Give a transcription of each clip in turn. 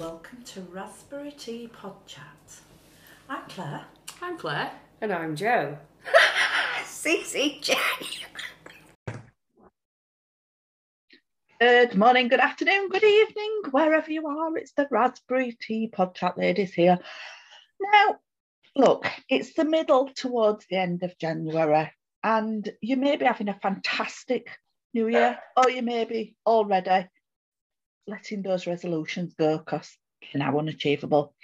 Welcome to Raspberry Tea Pod Chat. I'm Claire. I'm Claire. And I'm Joe. CCJ. Good morning, good afternoon, good evening, wherever you are. It's the Raspberry Tea Pod Chat ladies here. Now, look, it's the middle towards the end of January, and you may be having a fantastic new year, or you may be already letting those resolutions go because they're now unachievable.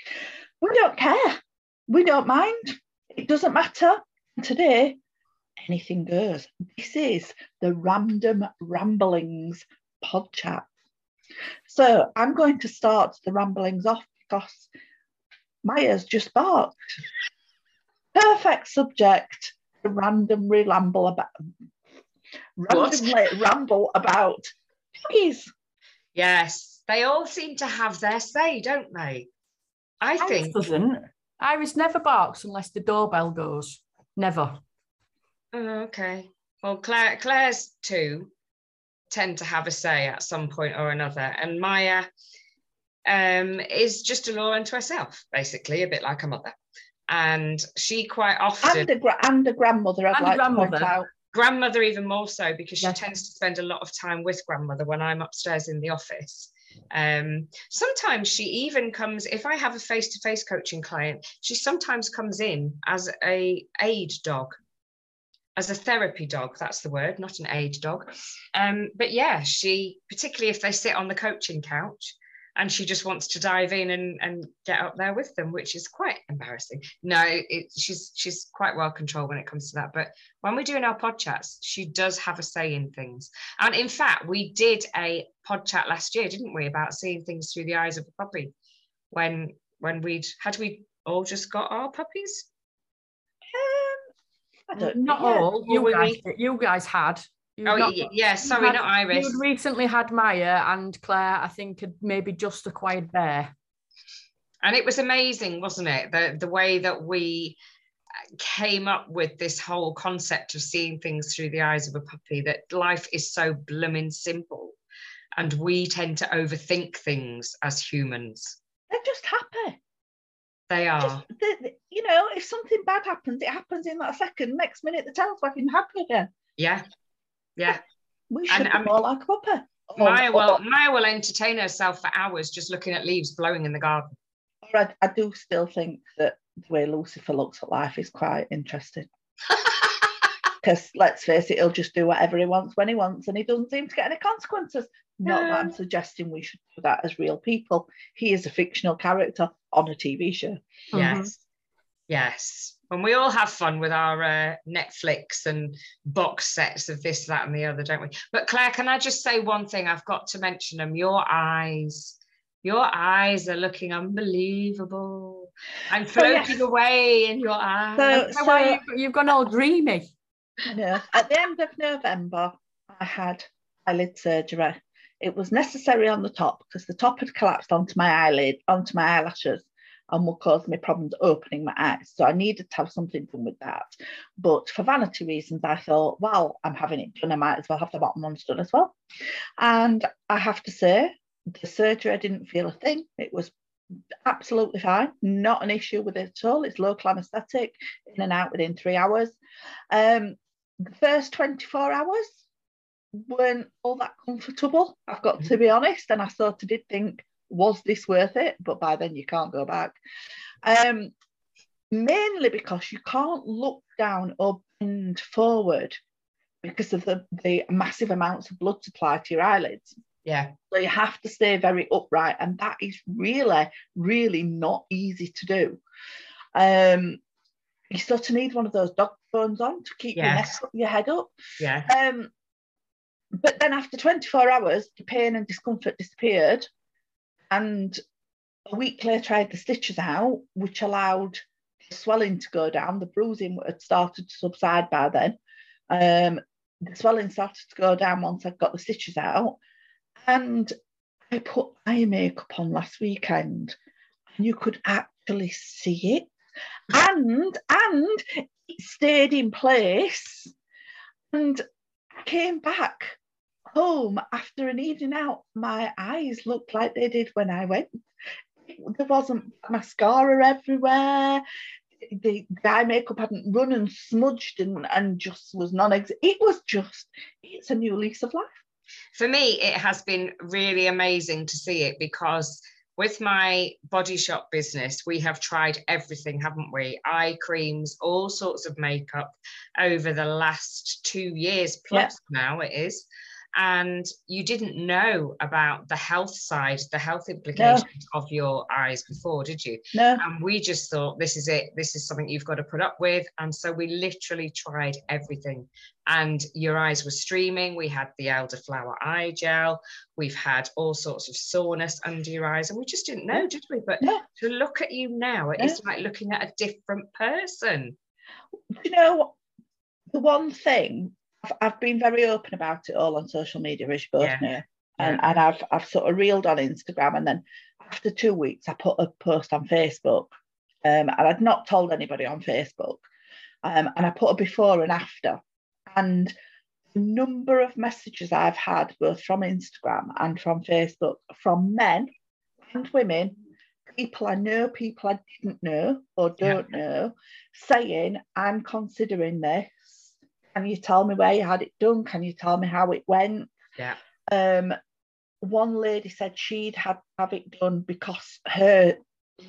We don't care. We don't mind. It doesn't matter. Today, anything goes. This is the Random Ramblings pod chat. So I'm going to start the ramblings off because Maya's just barked. Perfect subject to randomly ramble about randomly ramble about doggies. Yes, they all seem to have their say, don't they? I Iris think. doesn't. Iris never barks unless the doorbell goes. Never. Oh, okay. Well, Claire, Claire's two tend to have a say at some point or another, and Maya um, is just a law unto herself, basically, a bit like a mother. And she quite often, And a, gra- and a grandmother, I'd And a like to point grandmother. out. Grandmother even more so, because she Yes. tends to spend a lot of time with grandmother when I'm upstairs in the office. Um, sometimes she even comes if I have a face-to-face coaching client. She sometimes comes in as a aid dog, as a therapy dog. That's the word, not an aid dog. Um, but yeah, she particularly if they sit on the coaching couch and she just wants to dive in and, and get up there with them, which is quite embarrassing. No, it, she's she's quite well controlled when it comes to that. But when we're doing our pod chats, she does have a say in things. And in fact, we did a pod chat last year, didn't we, about seeing things through the eyes of a puppy? When when we'd had we all just got our puppies? Um, I don't Not yeah. all. You we- guys, you guys had. You'd Oh not- yeah, yeah, sorry, had- not Iris. You'd recently had Maya and Claire, I think, had maybe just acquired Bear. and it was amazing wasn't it the the way that we uh, came up with this whole concept of seeing things through the eyes of a puppy that life is so blooming simple and we tend to overthink things as humans They're just happy. they are Just, they, they- you know, if something bad happens, it happens in that second. Next minute, the tail's wagging happy again. yeah yeah We should And, be more like a maya will maya will entertain herself for hours just looking at leaves blowing in the garden or I, I do still think that the way Lucifer looks at life is quite interesting. Because let's face it, he'll just do whatever he wants when he wants, and he doesn't seem to get any consequences. Not that I'm suggesting we should do that as real people. He is a fictional character on a TV show. Yes. Mm-hmm. Yes. And we all have fun with our uh, Netflix and box sets of this, that, and the other, don't we? But Claire, can I just say one thing? I've got to mention them. Your eyes, your eyes are looking unbelievable. I'm So, yes. floating away in your eyes. So- So why you, you've gone all dreamy. Know, at the end of November, I had eyelid surgery. It was necessary on the top because the top had collapsed onto my eyelid, onto my eyelashes, and would cause me problems opening my eyes. So I needed to have something done with that. But for vanity reasons, I thought, well, I'm having it done. I might as well have the bottom ones done as well. And I have to say, the surgery, I didn't feel a thing. It was absolutely fine, not an issue with it at all. It's local anaesthetic, in and out within three hours. Um, the first 24 hours weren't all that comfortable, I've got to be honest. And I sort of did think, was this worth it? But by then you can't go back. Um, mainly because you can't look down or bend forward because of the, the massive amounts of blood supply to your eyelids. yeah. So you have to stay very upright, and that is really, really not easy to do. Um, you sort of need one of those dog bones on to keep your, your head up. Yeah. Um, but then after 24 hours, the pain and discomfort disappeared. And a week later, I had the stitches out, which allowed the swelling to go down. The bruising had started to subside by then. Um, the swelling started to go down once I got the stitches out. And I put eye makeup on last weekend, and you could actually see it. And and it stayed in place. And came back home after an evening out, my eyes looked like they did when I went. There wasn't mascara everywhere. The, the eye makeup hadn't run and smudged and, and just was non existent. It was just, it's a new lease of life. For me, it has been really amazing to see it because with my body shop business, we have tried everything, haven't we? Eye creams, all sorts of makeup over the last two years plus yeah. now it is and you didn't know about the health side, the health implications no. of your eyes before, did you? No. And we just thought, this is it. This is something you've got to put up with. And so we literally tried everything. And your eyes were streaming. We had the elderflower eye gel. We've had all sorts of soreness under your eyes. And we just didn't know, did we? But no. to look at you now, it's like looking at a different person. You know, the one thing I've, I've been very open about it all on social media, as you both yeah. know. And, yeah. and I've, I've sort of reeled on Instagram. And then after two weeks, I put a post on Facebook. Um, and I'd not told anybody on Facebook. Um, and I put a before and after. And the number of messages I've had, both from Instagram and from Facebook, from men and women, people I know, people I didn't know or don't yeah. know, saying, I'm considering this can you tell me where you had it done? Can you tell me how it went? Yeah. Um, one lady said she'd had have it done because her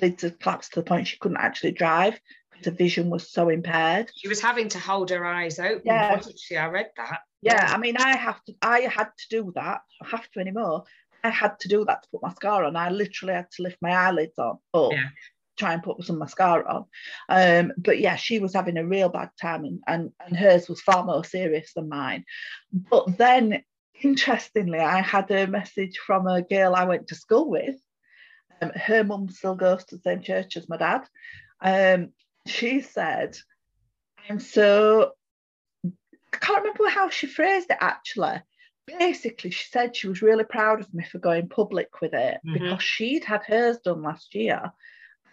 lids had collapsed to the point she couldn't actually drive because her vision was so impaired. She was having to hold her eyes open, yeah. wasn't she? I read that. Yeah, I mean, I have to. I had to do that. I have to anymore. I had to do that to put mascara on. I literally had to lift my eyelids on. Oh, yeah try and put some mascara on. Um, but yeah, she was having a real bad time and, and, and hers was far more serious than mine. But then, interestingly, I had a message from a girl I went to school with. Um, her mum still goes to the same church as my dad. Um, she said, I'm so, I can't remember how she phrased it actually. Basically, she said she was really proud of me for going public with it mm-hmm. because she'd had hers done last year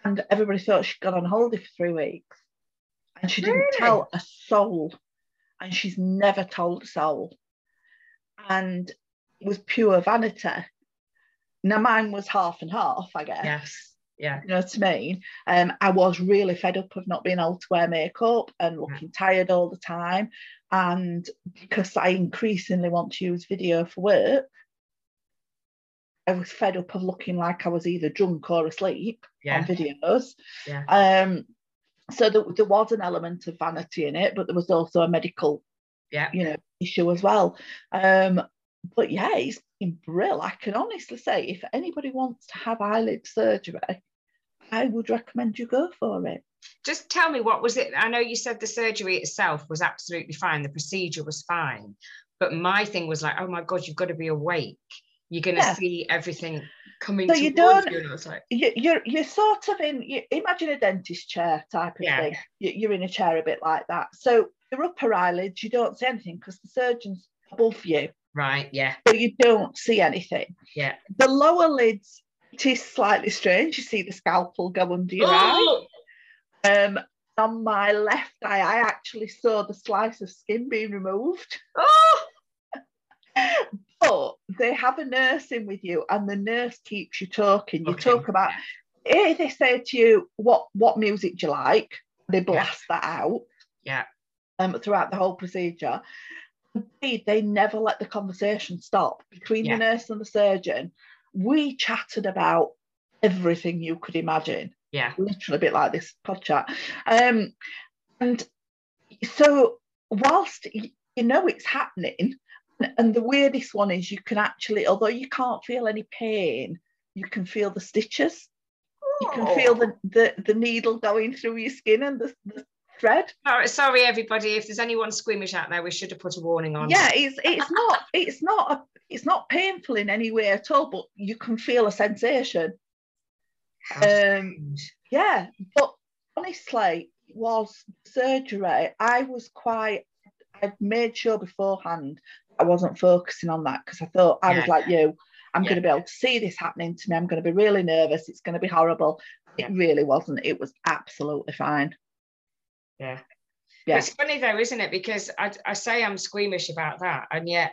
and everybody thought she'd gone on holiday for three weeks. And she didn't really? tell a soul. And she's never told a soul. And it was pure vanity. Now mine was half and half, I guess. Yes. Yeah. You know what I mean? Um, I was really fed up of not being able to wear makeup and looking yeah. tired all the time. And because I increasingly want to use video for work, I was fed up of looking like I was either drunk or asleep yeah. on videos. Yeah. Um, so there, there was an element of vanity in it, but there was also a medical, yeah, you know, issue as well. Um, but yeah, it's been brilliant. I can honestly say, if anybody wants to have eyelid surgery, I would recommend you go for it. Just tell me what was it? I know you said the surgery itself was absolutely fine, the procedure was fine, but my thing was like, oh my god, you've got to be awake you're going to yeah. see everything coming so you don't you, like... you, you're you're sort of in you imagine a dentist chair type of yeah. thing. You're in a chair a bit like that. So your upper eyelids you don't see anything because the surgeon's above you. Right yeah. So you don't see anything. Yeah. The lower lids it is slightly strange. You see the scalpel go under your oh! eye. Um on my left eye i actually saw the slice of skin being removed. Oh but they have a nurse in with you, and the nurse keeps you talking. You okay. talk about if they say to you, "What what music do you like?" They blast yeah. that out. Yeah. Um, throughout the whole procedure, Indeed, they never let the conversation stop between yeah. the nurse and the surgeon. We chatted about everything you could imagine. Yeah. Literally a bit like this pod chat. Um, and so whilst you know it's happening, and the weirdest one is you can actually, although you can't feel any pain, you can feel the stitches. You can feel the, the, the needle going through your skin and the, the thread. Oh, sorry, everybody. If there's anyone squeamish out there, we should have put a warning on. Yeah, it's it's not it's not a, it's not painful in any way at all, but you can feel a sensation. Um, yeah, but honestly, was surgery. I was quite. I made sure beforehand I wasn't focusing on that because I thought I yeah. was like you. I'm yeah. going to be able to see this happening to me. I'm going to be really nervous. It's going to be horrible. Yeah. It really wasn't. It was absolutely fine. Yeah. Yeah. It's funny though, isn't it? Because I, I say I'm squeamish about that, and yet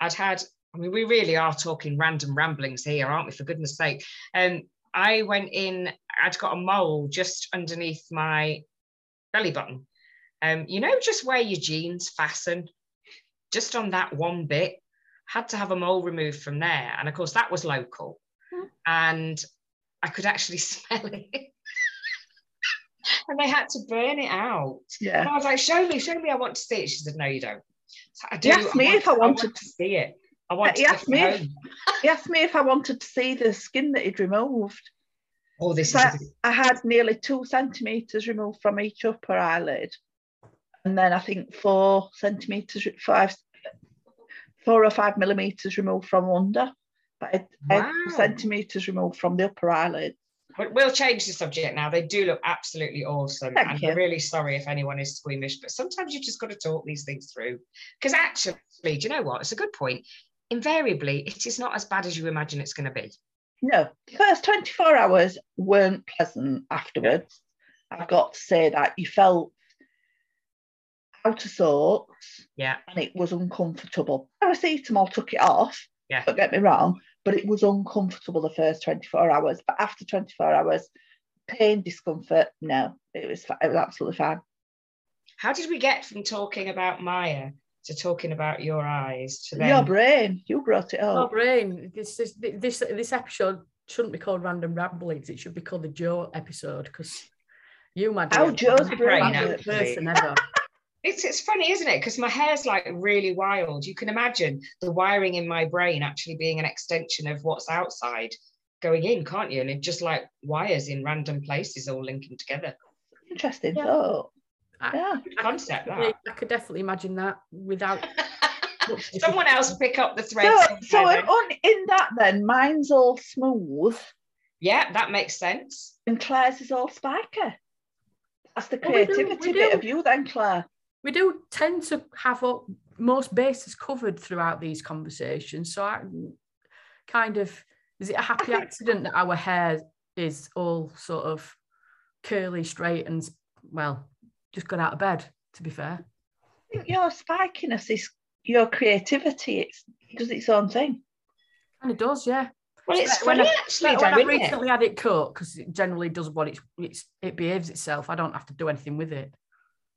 I'd had I mean, we really are talking random ramblings here, aren't we? For goodness sake. Um, I went in, I'd got a mole just underneath my belly button. Um, you know, just where your jeans fasten, just on that one bit, had to have a mole removed from there. And of course, that was local. Hmm. And I could actually smell it. and they had to burn it out. Yeah. And I was like, show me, show me, I want to see it. She said, no, you don't. So I do. He asked me want- if I wanted want to see it. I want He to asked me if- He asked me if I wanted to see the skin that he'd removed. Oh, this So is I, I had nearly two centimetres removed from each upper eyelid. And then I think four centimetres, five, four or five millimetres removed from under. But I uh, Wow. centimetres removed from the upper eyelid. But we'll change the subject now. They do look absolutely awesome. Thank and you. I'm really sorry if anyone is squeamish, but sometimes you've just got to talk these things through. Because actually, do you know what? It's a good point. Invariably, it is not as bad as you imagine it's going to be. No, the first 24 hours weren't pleasant afterwards. I've got to say that you felt out of sorts Yeah. and it was uncomfortable. Paracetamol took it off, Yeah. don't get me wrong, but it was uncomfortable the first 24 hours. But after 24 hours, pain, discomfort, no, it was, it was absolutely fine. How did we get from talking about Maya to talking about your eyes to Your brain, you brought it Oh, up. brain. This this this this episode shouldn't be called random ramblings. It should be called the Joe episode because you, my How Joe's are brain, most person ever. It's, it's funny, isn't it? Because my hair's like really wild. You can imagine the wiring in my brain actually being an extension of what's outside going in, can't you? And it's just like wires in random places all linking together. Interesting Yeah. thought. I- Yeah. Good concept, Definitely- that. I could definitely imagine that without. Someone else pick up the thread. So, so then. on, in that then, mine's all smooth yeah, that makes sense. and Claire's is all spiky. That's the Well, we do- creativity we bit do. of you then, Claire. We do tend to have up most bases covered throughout these conversations. So I kind of is it a happy accident that our hair is all sort of curly, straight, and well, just got out of bed. To be fair, I think your spikiness is your creativity. It's, it does its own thing. kind of does, yeah. Well, it's When funny I- actually, when I've isn't it? recently had it cut because it generally does what it's, it's it behaves itself. I don't have to do anything with it.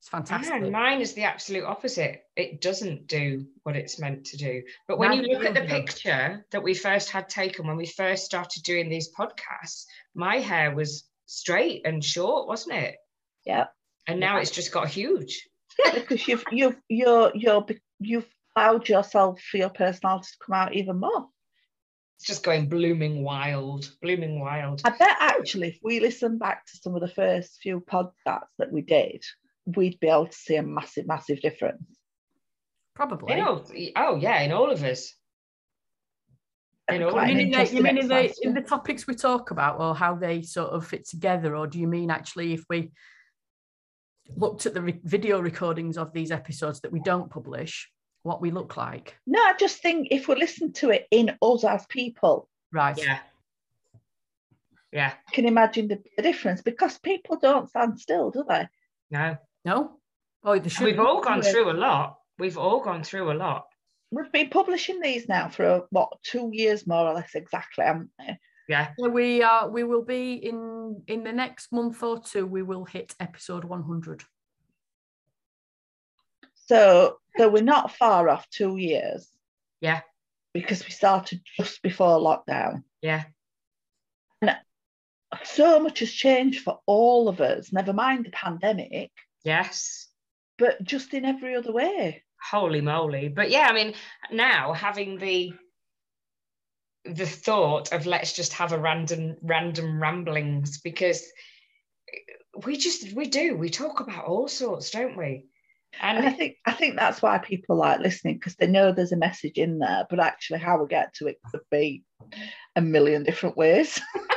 It's fantastic. And mine is the absolute opposite. It doesn't do what it's meant to do. But when you look at the doesn't. picture that we first had taken when we first started doing these podcasts, my hair was straight and short, wasn't it? Yeah. And now it's just got huge. because you've you've you're you're you've allowed yourself for your personality to come out even more. It's just going blooming wild, blooming wild. I bet actually if we listen back to some of the first few podcasts that we did, we'd be able to see a massive, massive difference. Probably. In all, oh yeah, in all of us. In all- Quite You mean, in the, you mean in, the, in the topics we talk about or how they sort of fit together? Or do you mean actually if we looked at the re- video recordings of these episodes that we don't publish, what we look like? No, I just think if we listen to it in us as people, Right. Yeah. Yeah. I can imagine the, the difference because people don't stand still, do they? No. No? Oh, the We've all gone Yeah. through a lot. We've all gone through a lot. We've been publishing these now for uh, what two years more or less exactly, haven't we? Yeah. We are. We will be in in the next month or two. We will hit episode one hundred. So so we're not far off two years. Yeah. Because we started just before lockdown. Yeah. And so much has changed for all of us, never mind the pandemic, Yes. but just in every other way. holy moly but yeah i mean now having the the thought of let's just have a random random ramblings because we just we do we talk about all sorts don't we And I think I think that's why people like listening because they know there's a message in there, but actually how we get to it could be a million different ways.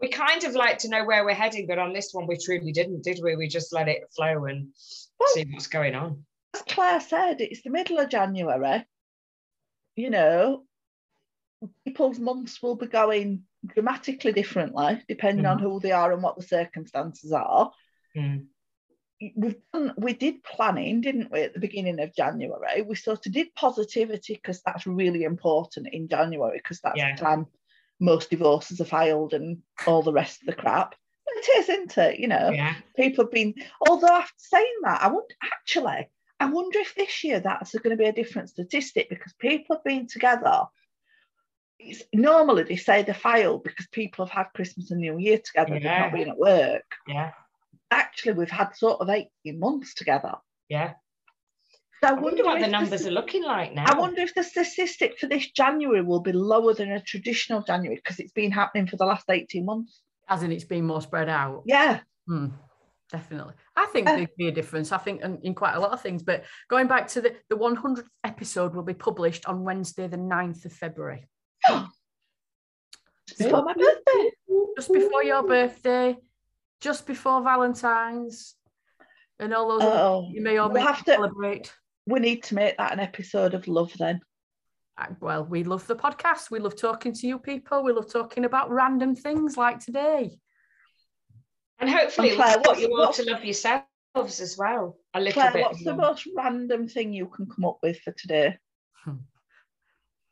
we kind of like to know where we're heading but on this one we truly didn't did we we just let it flow and Well- see what's going on As Claire said, it's the middle of January. You know, people's months will be going dramatically differently depending on who they are and what the circumstances are. Mm. we've done, we did planning, didn't we, at the beginning of January? We sort of did positivity because that's really important in January because that's Yeah. the time most divorces are filed and all the rest of the crap. It is, isn't it? You know, Yeah. people have been. Although after saying that, I wonder actually, I wonder if this year that's going to be a different statistic because people have been together. It's normally they say they filed because people have had Christmas and New Year together. They've not been at work Yeah. actually we've had sort of 18 months together. Yeah. So I I wonder wonder, what the numbers st- are looking like now. I wonder if the statistic for this January will be lower than a traditional January because it's been happening for the last 18 months. As in, it's been more spread out. Yeah. Hmm, definitely. I think Uh, there'd be a difference. I think in, in quite a lot of things. But going back to the, the 100th episode will be published on Wednesday, the 9th of February. Just before my birthday. Just before your birthday, just before Valentine's, and all those other Oh, you may all we'll have to- celebrate. We need to make that an episode of love then. Well, we love the podcast. We love talking to you people. We love talking about random things like today. and hopefully, And Claire, taught what's- you want to love yourselves as well. A little Claire, bit. what's the most random thing you can come up with for today? Hmm.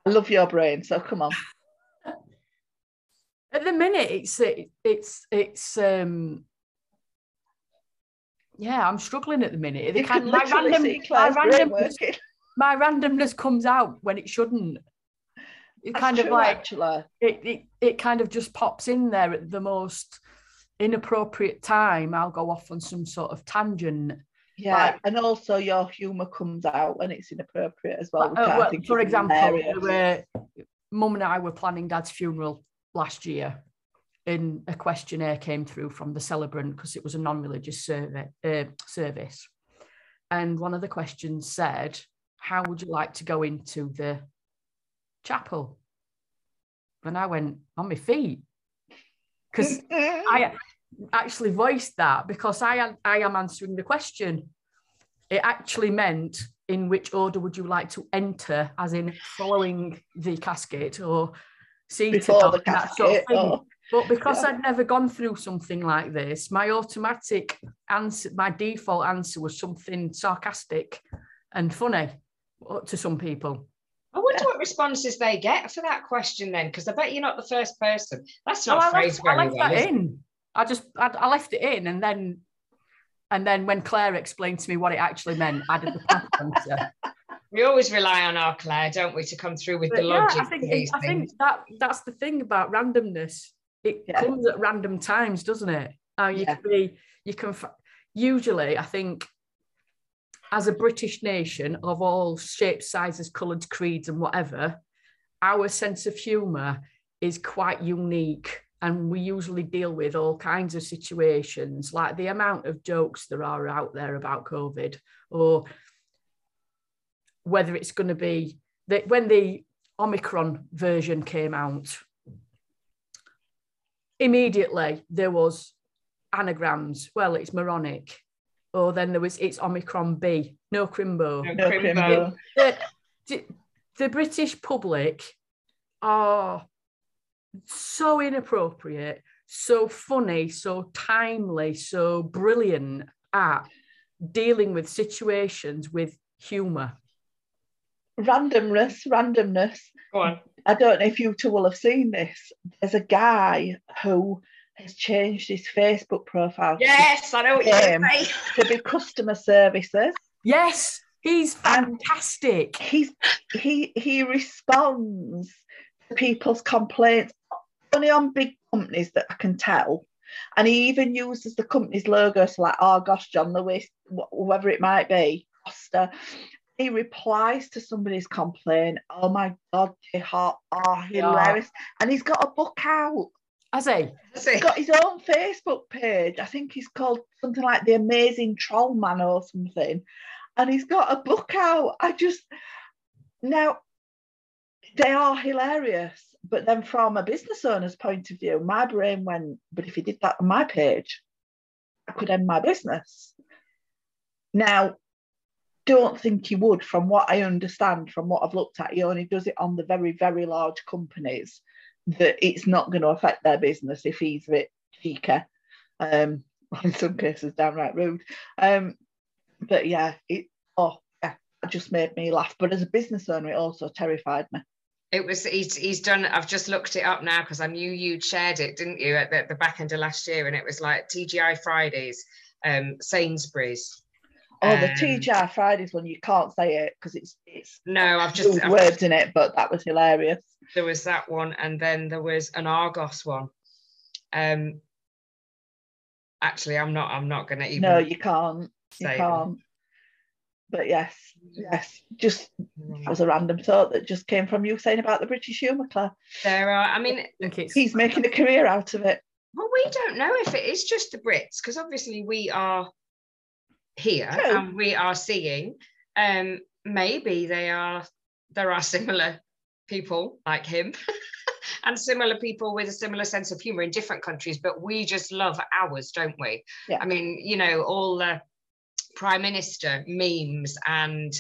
I love your brain, so come on. At the minute, it's it, it's it's um yeah, I'm struggling at the minute. Can my random my Claire's brain random working. my randomness comes out when it shouldn't. It That's kind of like actually. it, it it kind of just pops in there at the most inappropriate time. I'll go off on some sort of tangent. Yeah, Like- and also your humour comes out when it's inappropriate as well. Uh, well, think for example, we were, Mum and I were planning Dad's funeral last year, and a questionnaire came through from the celebrant because it was a non-religious survey uh, service, and one of the questions said, "How would you like to go into the chapel?" And I went on my feet because I actually voiced that because I am I am answering the question. It actually meant in which order would you like to enter, as in following the casket or seated before the that sort of casket. thing. oh, But because Yeah. I'd never gone through something like this, my automatic answer, my default answer was something sarcastic and funny to some people. I wonder Yeah. what responses they get for that question then, because I bet you're not the first person. That's So not I phrased left, I very left well. that is it? I just I, I left it in, and then and then when Claire explained to me what it actually meant, I did the proper answer. We always rely on our Claire, don't we, to come through with But the yeah, logic I think I think that that's the thing about randomness. It Yeah. comes at random times, doesn't it? You Yeah. can be you can usually I think as a British nation of all shapes, sizes, colours, creeds, and whatever, our sense of humour is quite unique. And we usually deal with all kinds of situations, like the amount of jokes there are out there about COVID, or whether it's going to be that when the Omicron version came out, immediately there was anagrams. Well, it's moronic. Or then there was it's Omicron B, no crimbo. No no crimbo. crimbo. The, the- the British public are so inappropriate, so funny, so timely, so brilliant at dealing with situations with humour. Randomness, randomness. Go on. I don't know if you two will have seen this. There's a guy who has changed his Facebook profile Yes, I know what you're saying. to be customer services. Yes, he's And- fantastic. He's he he responds to people's complaints only on big companies that I can tell. And he even uses the company's logo, so like, oh gosh, John Lewis, wh- whoever it might be, Costa. He replies to somebody's complaint. Oh my god, they are, are hilarious. And he's got a book out. Has he? That's He's got his own Facebook page. I think he's called something like The Amazing Troll Man or something. And he's got a book out. I just now they are hilarious. But then from a business owner's point of view, my brain went, but if he did that on my page, I could end my business. Now, don't think he would, from what I understand, from what I've looked at, he only does it on the very, very large companies that it's not going to affect their business if he's a bit cheeky. Um, in some cases downright rude. Um, but yeah, it oh yeah, it just made me laugh. But as a business owner, it also terrified me. It was he's he's done. I've just looked it up now because I knew you'd shared it, didn't you, at the, the back end of last year? And it was like TGI Fridays, um, Sainsbury's. Oh, the Um, TGI Fridays one, you can't say it because it's it's No, I've just I've words in it, but that was hilarious. there was that one and then there was an argos one um actually i'm not i'm not gonna even No, you can't. You can't. But yes, yes, just them. that was a random thought that just came from you saying about the British humour, club. there are i mean I He's making a career out of it. well we don't know if it is just the brits because obviously we are here True. and we are seeing um maybe they are there are similar people like him and similar people with a similar sense of humor in different countries but we just love ours don't we Yeah. i mean you know all the prime minister memes and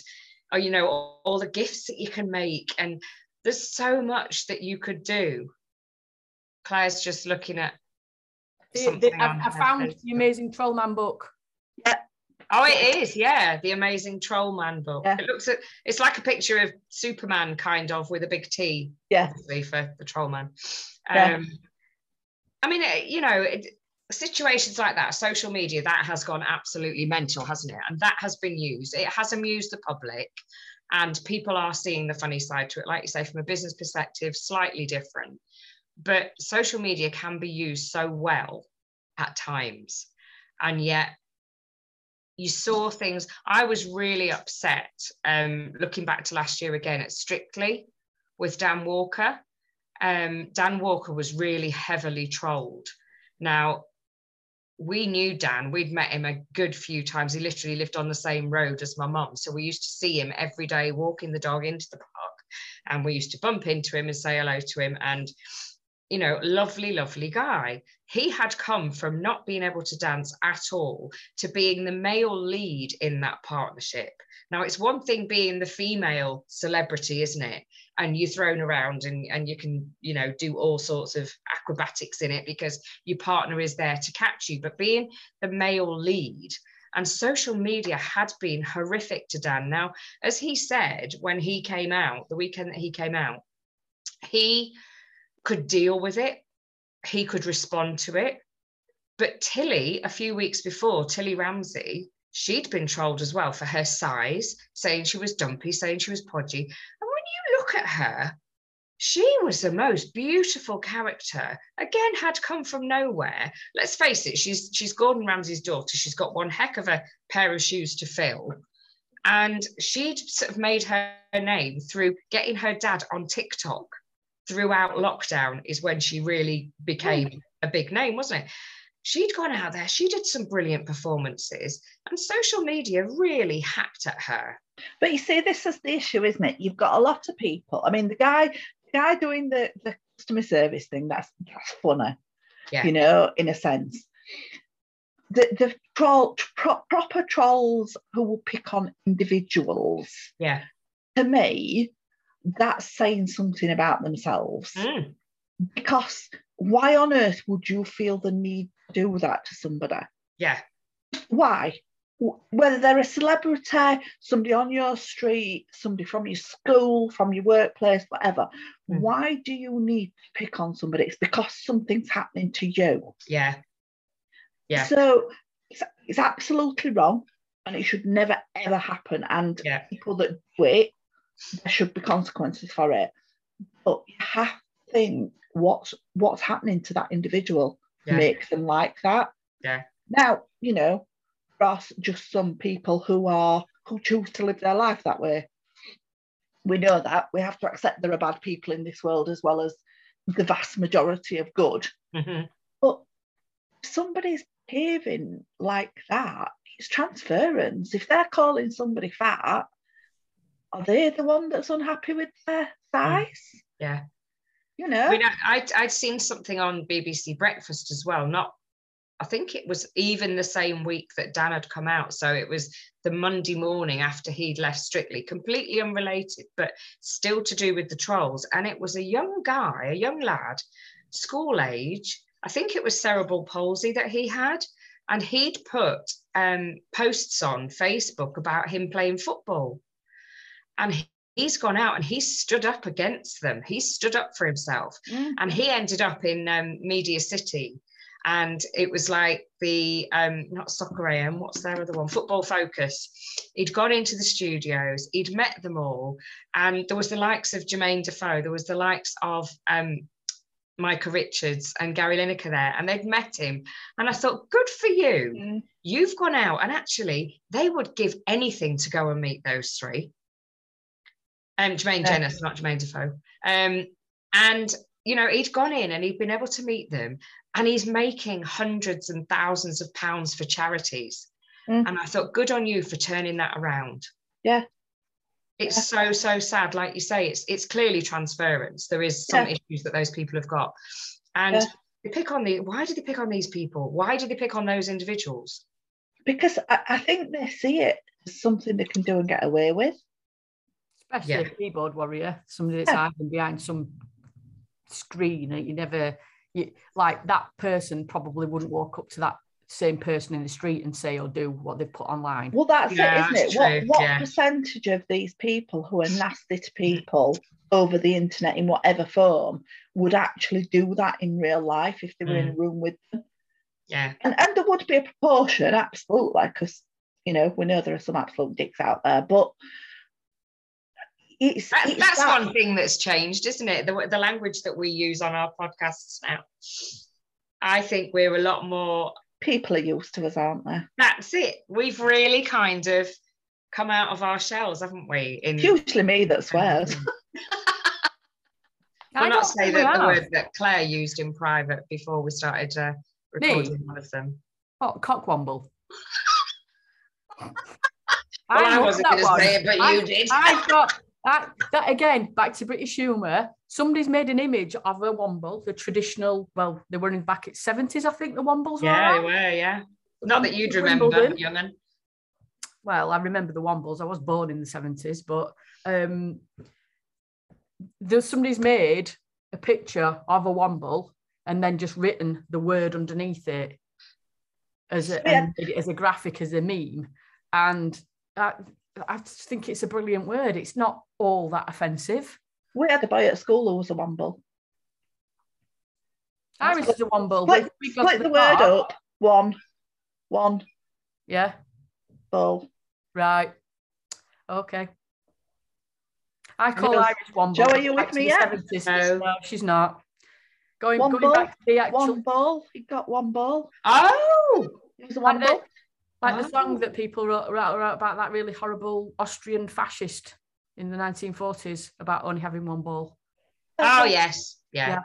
oh, you know all, all the gifts that you can make and there's so much that you could do claire's just looking at the- the- I, I found the amazing Trollman book. Oh, it is, yeah, the Amazing Troll Man book. Yeah. It looks at it's like a picture of Superman, kind of, with a big T, Yeah. for the Troll Man. Yeah. Um, I mean, it, you know, it, situations like that, social media, that has gone absolutely mental, hasn't it? And that has been used. It has amused the public, and people are seeing the funny side to it. Like you say, from a business perspective, slightly different. But social media can be used so well at times, and yet you saw things. I was really upset um, looking back to last year again at Strictly with Dan Walker. Um, Dan Walker was really heavily trolled. Now, we knew Dan, we'd met him a good few times. He literally lived on the same road as my mum. So we used to see him every day walking the dog into the park. And we used to bump into him and say hello to him. And, you know, lovely, lovely guy. He had come from not being able to dance at all to being the male lead in that partnership. Now, it's one thing being the female celebrity, isn't it? And you're thrown around and, and you can, you know, do all sorts of acrobatics in it because your partner is there to catch you. But being the male lead and social media had been horrific to Dan. Now, as he said when he came out, the weekend that he came out, he could deal with it, he could respond to it. But Tilly, a few weeks before, Tilly Ramsay, she'd been trolled as well for her size, saying she was dumpy, saying she was podgy. And when you look at her, she was the most beautiful character. Again, had come from nowhere. Let's face it, she's she's Gordon Ramsay's daughter. She's got one heck of a pair of shoes to fill. And she'd sort of made her name through getting her dad on TikTok throughout lockdown, is when she really became a big name, wasn't it? She'd gone out there, she did some brilliant performances, and social media really hacked at her. But you see, this is the issue, isn't it? You've got a lot of people. I mean, the guy, the guy doing the, the customer service thing, that's that's funny, Yeah. you know, in a sense. The the troll pro, proper trolls who will pick on individuals, Yeah. to me, that's saying something about themselves. Mm. Because why on earth would you feel the need to do that to somebody? Yeah. why? Whether they're a celebrity, somebody on your street, somebody from your school, from your workplace, whatever, Mm. why do you need to pick on somebody? It's because something's happening to you. Yeah. Yeah. So it's, it's absolutely wrong and it should never ever happen. And Yeah. people that do it, there should be consequences for it. But you have to think what's what's happening to that individual Yeah. make them like that. Yeah. Now, you know, there are just some people who are who choose to live their life that way. We know that. We have to accept there are bad people in this world as well as the vast majority of good. Mhm. But somebody's behaving like that, it's transference. If they're calling somebody fat, are they the one that's unhappy with their size? Yeah. You know? I mean, I, I'd, I'd seen something on BBC Breakfast as well. Not, I think it was even the same week that Dan had come out. So it was the Monday morning after he'd left Strictly, completely unrelated, but still to do with the trolls. And it was a young guy, a young lad, school age. I think it was cerebral palsy that he had. and he'd put um, posts on Facebook about him playing football. And he- he's gone out and he stood up against them. He stood up for himself. Mm. And he ended up in um, Media City. And it was like the, um, not Soccer AM, what's their other one? Football Focus. He'd gone into the studios, he'd met them all. And there was the likes of Jermaine Defoe, there was the likes of um, Micah Richards and Gary Lineker there, and they'd met him. And I thought, good for you. Mm. You've gone out, and actually, they would give anything to go and meet those three. Um, Jermaine Yeah. Jenas, not Jermaine Defoe. Um, and you know, he'd gone in and he'd been able to meet them, and he's making hundreds and thousands of pounds for charities. Mm. And I thought, good on you for turning that around. Yeah. It's so so sad, like you say. It's it's clearly transference. There is some Yeah. issues that those people have got, and Yeah. they pick on the. Why do they pick on these people? Why do they pick on those individuals? Because I, I think they see it as something they can do and get away with. Especially Yeah. a keyboard warrior, somebody that's Yeah. hiding behind some screen that you never, you, like that person probably wouldn't walk up to that same person in the street and say or do what they've put online. Well, that's Yeah, it, isn't that's it? What true, what yeah. percentage of these people who are nasty to mm. people over the internet in whatever form would actually do that in real life if they were in a mm. room with them? Yeah, And and there would be a proportion, absolutely, because you know we know there are some absolute dicks out there, but it's, That- it's that's that- one thing that's changed, isn't it? The, the language that we use on our podcasts now. I think we're a lot more. people are used to us, aren't they? That's it. We've really kind of come out of our shells, haven't we? In It's usually me that swears. I We'll not say think we that the word that Claire used in private before we started uh, recording one of them. What, cockwomble? Well, I, love wasn't going to say it, but I- you did. I've got that, that again, back to British humour. Somebody's made an image of a womble, the traditional, well, they were in back at 70s, I think the wombles were. yeah, they were. Yeah. Not that you'd remember, young'un. well, I remember the Wombles. I was born in the 70s, but um, there's somebody's made a picture of a Womble and then just written the word underneath it as a, Yeah. and as a graphic, as a meme. And I, I just think it's a brilliant word. It's not all that offensive. We had a boy at school who was a womble. Iris is a Womble. Split, We- we got split to the word park. up. One, one Yeah, ball. right. Okay. I call Because- Iris Womble. Jo, are you with me the yet? 70s. No. no, she's not. Going, One going ball, back to the actual One ball. He got one ball. Oh, He was a Like womble. Like the Oh. song that people wrote, wrote, wrote about that really horrible Austrian fascist in the 1940s about only having one ball. oh yes, yeah. Yeah.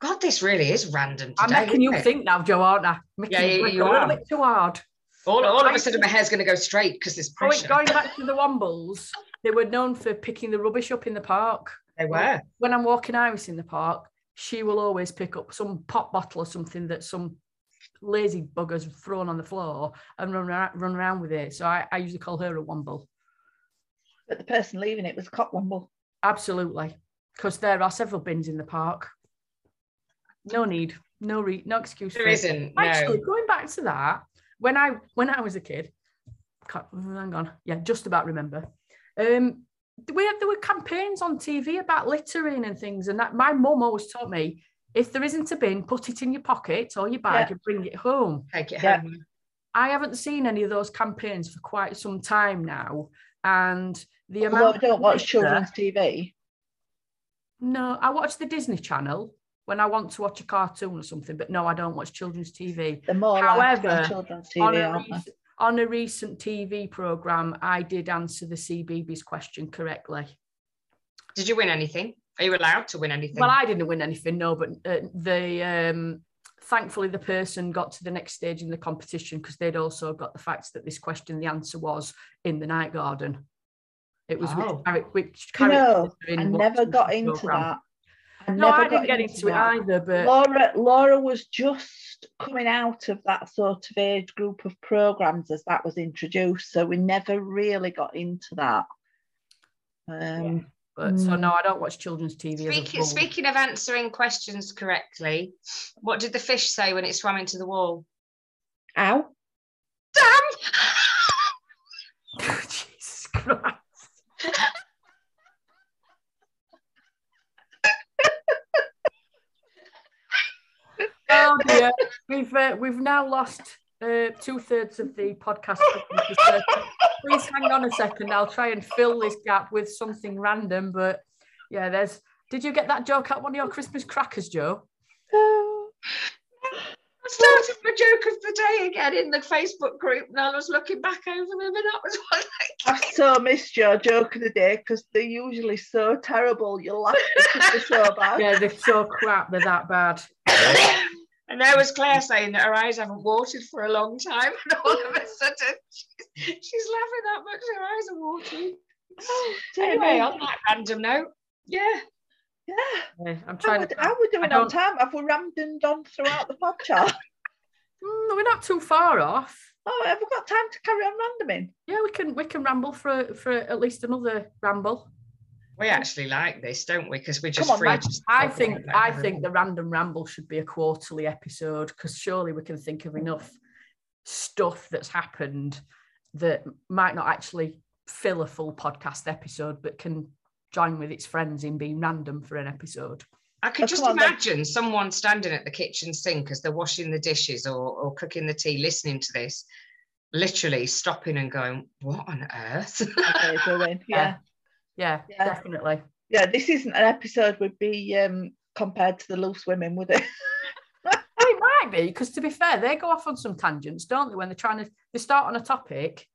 God, this really is random I'm today. making you isn't it? think now, Joe, aren't I? Making Yeah, you- work you a little bit too hard. All, all of a sudden, my hair's going to go straight because there's oh, Going, pressure. going back to the Wombles, they were known for picking the rubbish up in the park. they were. When I'm walking Iris in the park, she will always pick up some pop bottle or something that some lazy buggers thrown on the floor and run around, run around with it. So I, I usually call her a Womble. But the person leaving it was a cock womble. Absolutely, because there are several bins in the park. No need, no re- no excuse. There for it. isn't. No. Actually, going back to that, when I when I was a kid, hang on, yeah, just about remember. Um, we had, there were campaigns on TV about littering and things, and that my mum always taught me if there isn't a bin, put it in your pocket or your bag Yeah. and bring it home. Take it Yeah. home. I haven't seen any of those campaigns for quite some time now, and the Although amount I don't watch litter- children's TV. no, I watch the Disney Channel when I want to watch a cartoon or something, but no, I don't watch children's TV. They're more However, children's on, a rec- on a recent TV program, I did answer the CBeebies question correctly. Did you win anything? Are you allowed to win anything? Well, I didn't win anything, no, but uh, the um, thankfully the person got to the next stage in the competition because they'd also got the fact that this question, the answer was in the night garden. It was Oh. which, charac- which You know, in I never got into programme. that. I No, I didn't get into it that. either, but Laura, Laura was just coming out of that sort of age group of programs as that was introduced, so we never really got into that. Um, but so Mm. no, I don't watch children's TV. as a Speaking, speaking of answering questions correctly, what did the fish say when it swam into the wall? Ow. Damn! Jesus Christ. oh dear, we've uh, we've now lost uh, two thirds of the podcast. Please hang on a second. I'll try and fill this gap with something random. But yeah, there's. Did you get that joke at one of your Christmas crackers, Joe? I started my joke of the day again in the Facebook group, and I was looking back over them, and that was one. I've so missed your joke of the day because they're usually so terrible. You laugh because they're so bad. Yeah, they're so crap. They're that bad. and there was Claire saying that her eyes haven't watered for a long time, and all of a sudden she's, she's laughing that much, her eyes are watering. Anyway, on that random note, yeah, Yeah. Yeah, I'm How trying we, to. how we doing I on time? Have we rammed and done throughout the podcast? Mm, we're not too far off. oh, have we got time to carry on randoming? Yeah, we can we can ramble for for at least another ramble. We actually like this, don't we? Because we're just on, free. man. just I think I everything. think the random ramble should be a quarterly episode because surely we can think of enough stuff that's happened that might not actually fill a full podcast episode, but can join with its friends in being random for an episode. I could Oh, just come on imagine someone standing at the kitchen sink as they're washing the dishes or, or cooking the tea, listening to this, literally stopping and going, What on earth? Okay, doing. Uh, yeah. Yeah, Yeah. definitely. Yeah, this isn't an episode would be um, compared to the loose women, would it? Well, it might be because to be fair, they go off on some tangents, don't they? When they're trying to they start on a topic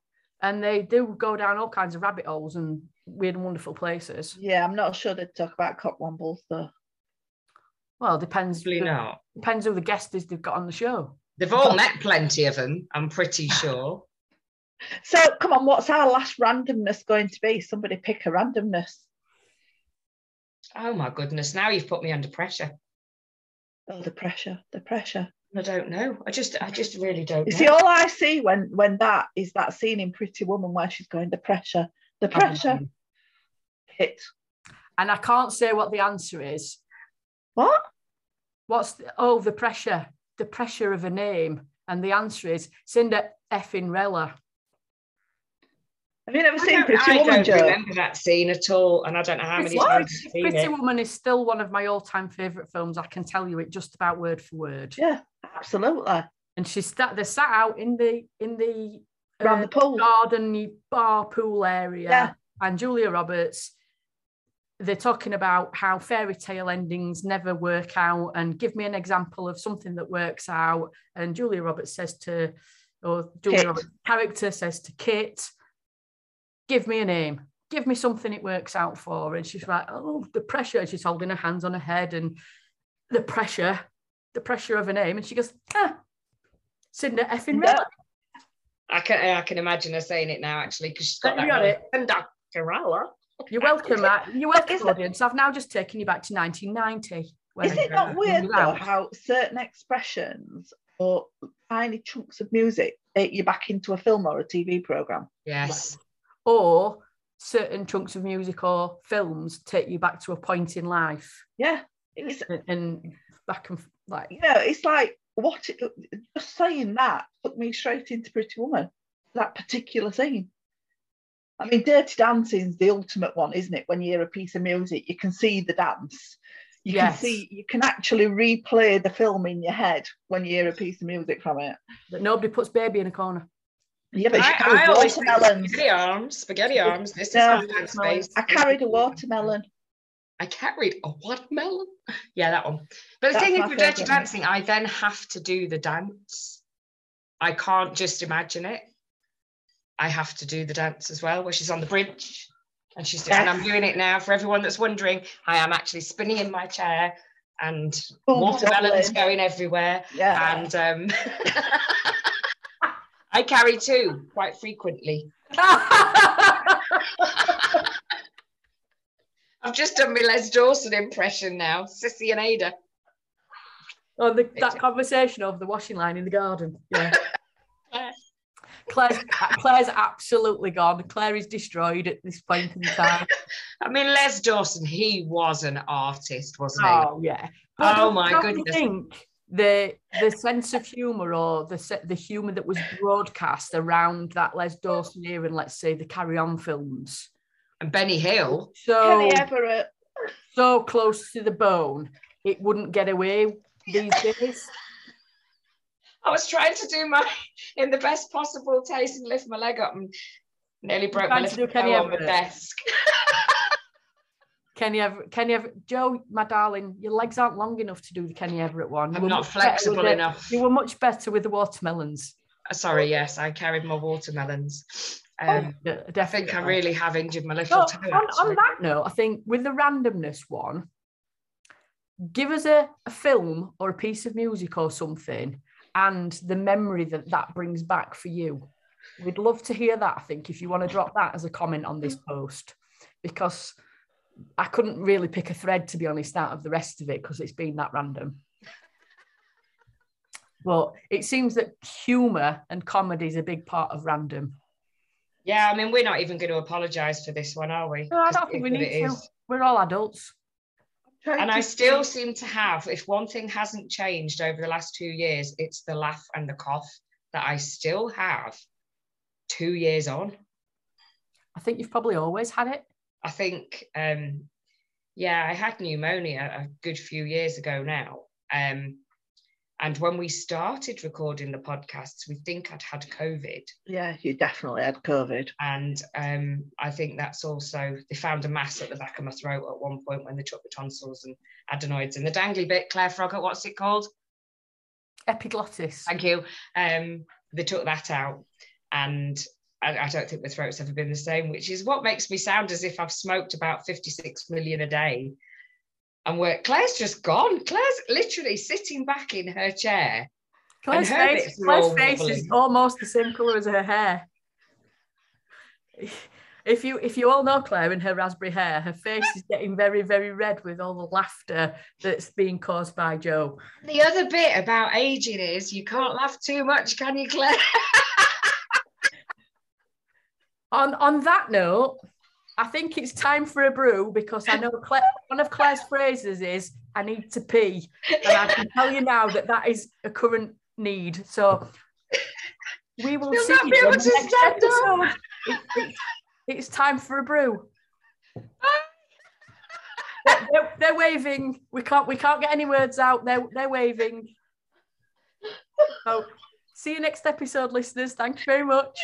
and they do go down all kinds of rabbit holes and weird and wonderful places. yeah, I'm not sure they'd talk about cock wombles though. Well, depends Probably not. depends who the guest is they've got on the show. They've all met plenty of them, I'm pretty sure. So come on, what's our last randomness going to be? Somebody pick a randomness. Oh my goodness, now you've put me under pressure. Oh, the pressure, the pressure. I don't know. I just I just really don't You know. see, all I see when when that is that scene in Pretty Woman where she's going, the pressure, the oh, pressure hit. And I can't say what the answer is. What? What's the, oh the pressure, the pressure of a name, and the answer is Cinder effing Rella. Have you never I seen don't, Pretty I Woman, don't Joe? remember that scene at all, and I don't know how many Pretty, times I've seen Pretty it. Woman is still one of my all-time favourite films. I can tell you it just about word for word. Yeah, absolutely. And she's sat they're sat out in the in the Around uh, the pool. garden bar pool area Yeah. and Julia Roberts they're talking about how fairy tale endings never work out and give me an example of something that works out and Julia Roberts says to or Julia Roberts character says to Kit give me a name give me something it works out for and she's like oh the pressure she's holding her hands on her head and the pressure the pressure of a name and she goes ah Cinder effing Cinder. Rella. I can I can imagine her saying it now actually because she's got You that. got voice. it. And Dr. Rella. You're welcome, Matt. You're welcome, Is it- audience. I've now just taken you back to 1990. when Is it not weird though how certain expressions or tiny chunks of music take you back into a film or a TV program? Yes. Or certain chunks of music or films take you back to a point in life Yeah, it's and, and back and like you know, it's like what just saying that took me straight into Pretty Woman. That particular scene. I mean, Dirty Dancing's the ultimate one, isn't it? When you hear a piece of music, you can see the dance. You can see, you can actually replay the film in your head when you hear a piece of music from it. that nobody puts baby in a corner. Yeah, but I, carried I always watermelons. spaghetti arms, spaghetti arms. This No. is my space. I carried a watermelon. I carried a watermelon. Yeah, that one. But the That's thing is, with dirty dancing, I then have to do the dance. I can't just imagine it. I have to do the dance as well, where she's on the bridge and she's and I'm doing it now. For everyone that's wondering, I am actually spinning in my chair and Boom, watermelons going everywhere. Yeah. And um, I carry two quite frequently. I've just done my Les Dawson impression now, Cissie and Ada. Oh, the, that conversation over the washing line in the garden. Yeah. Claire's, Claire's absolutely gone. Claire is destroyed at this point in time. I mean, Les Dawson, he was an artist, wasn't he? Oh yeah. Oh, my don't goodness. Think, the the sense of humour or the the humour that was broadcast around that Les Dawson era and let's say the Carry On films. And Benny Hill. So Kenny Everett. so close to the bone, it wouldn't get away these days. I was trying to do my in the best possible taste and lift my leg up and nearly broke my trying little do toe on the desk. Kenny Everett, Kenny Everett, Joe, my darling, your legs aren't long enough to do the Kenny Everett one. I'm not much better with flexible enough. You were much better with the watermelons. Uh, Sorry, yes, I carried my watermelons. Um, Yeah, I think I really have injured my little So, toe. on, on that note, I think with the randomness one, give us a, a film or a piece of music or something and the memory that that brings back for you. We'd love to hear that, I think, if you want to drop that as a comment on this post, because I couldn't really pick a thread, to be honest, out of the rest of it because it's been that random. But it seems that humour and comedy is a big part of random. Yeah, I mean, we're not even going to apologise for this one, are we? No, I don't think we need to. Is. We're all adults. And I still think- seem to have, if one thing hasn't changed over the last two years, it's the laugh and the cough that I still have two years on. I think you've probably always had it. I think, um, yeah, I had pneumonia a good few years ago now. Um, and when we started recording the podcasts, we think I'd had COVID. Yeah, you definitely had COVID. And um, I think that's also, they found a mass at the back of my throat at one point when they took the tonsils and adenoids and the dangly bit, Claire Frogger, what's it called? Epiglottis. Thank you. Um, they took that out, and I, I don't think my throat's ever been the same, which is what makes me sound as if I've smoked about 56 million a day. And where Claire's just gone. Claire's literally sitting back in her chair. Claire's her face, Claire's face is almost the same colour as her hair. If you if you all know Claire and her raspberry hair, her face is getting very very red with all the laughter that's being caused by Joe. The other bit about aging is you can't laugh too much, can you, Claire? On on that note, I think it's time for a brew because I know Claire, one of Claire's phrases is "I need to pee," and I can tell you now that that is a current need. So we will You'll see you in the next episode. It- it- it's time for a brew. They're, they're- they're waving. We can't. We can't get any words out. They're they're waving. So, see you next episode, listeners. Thank you very much.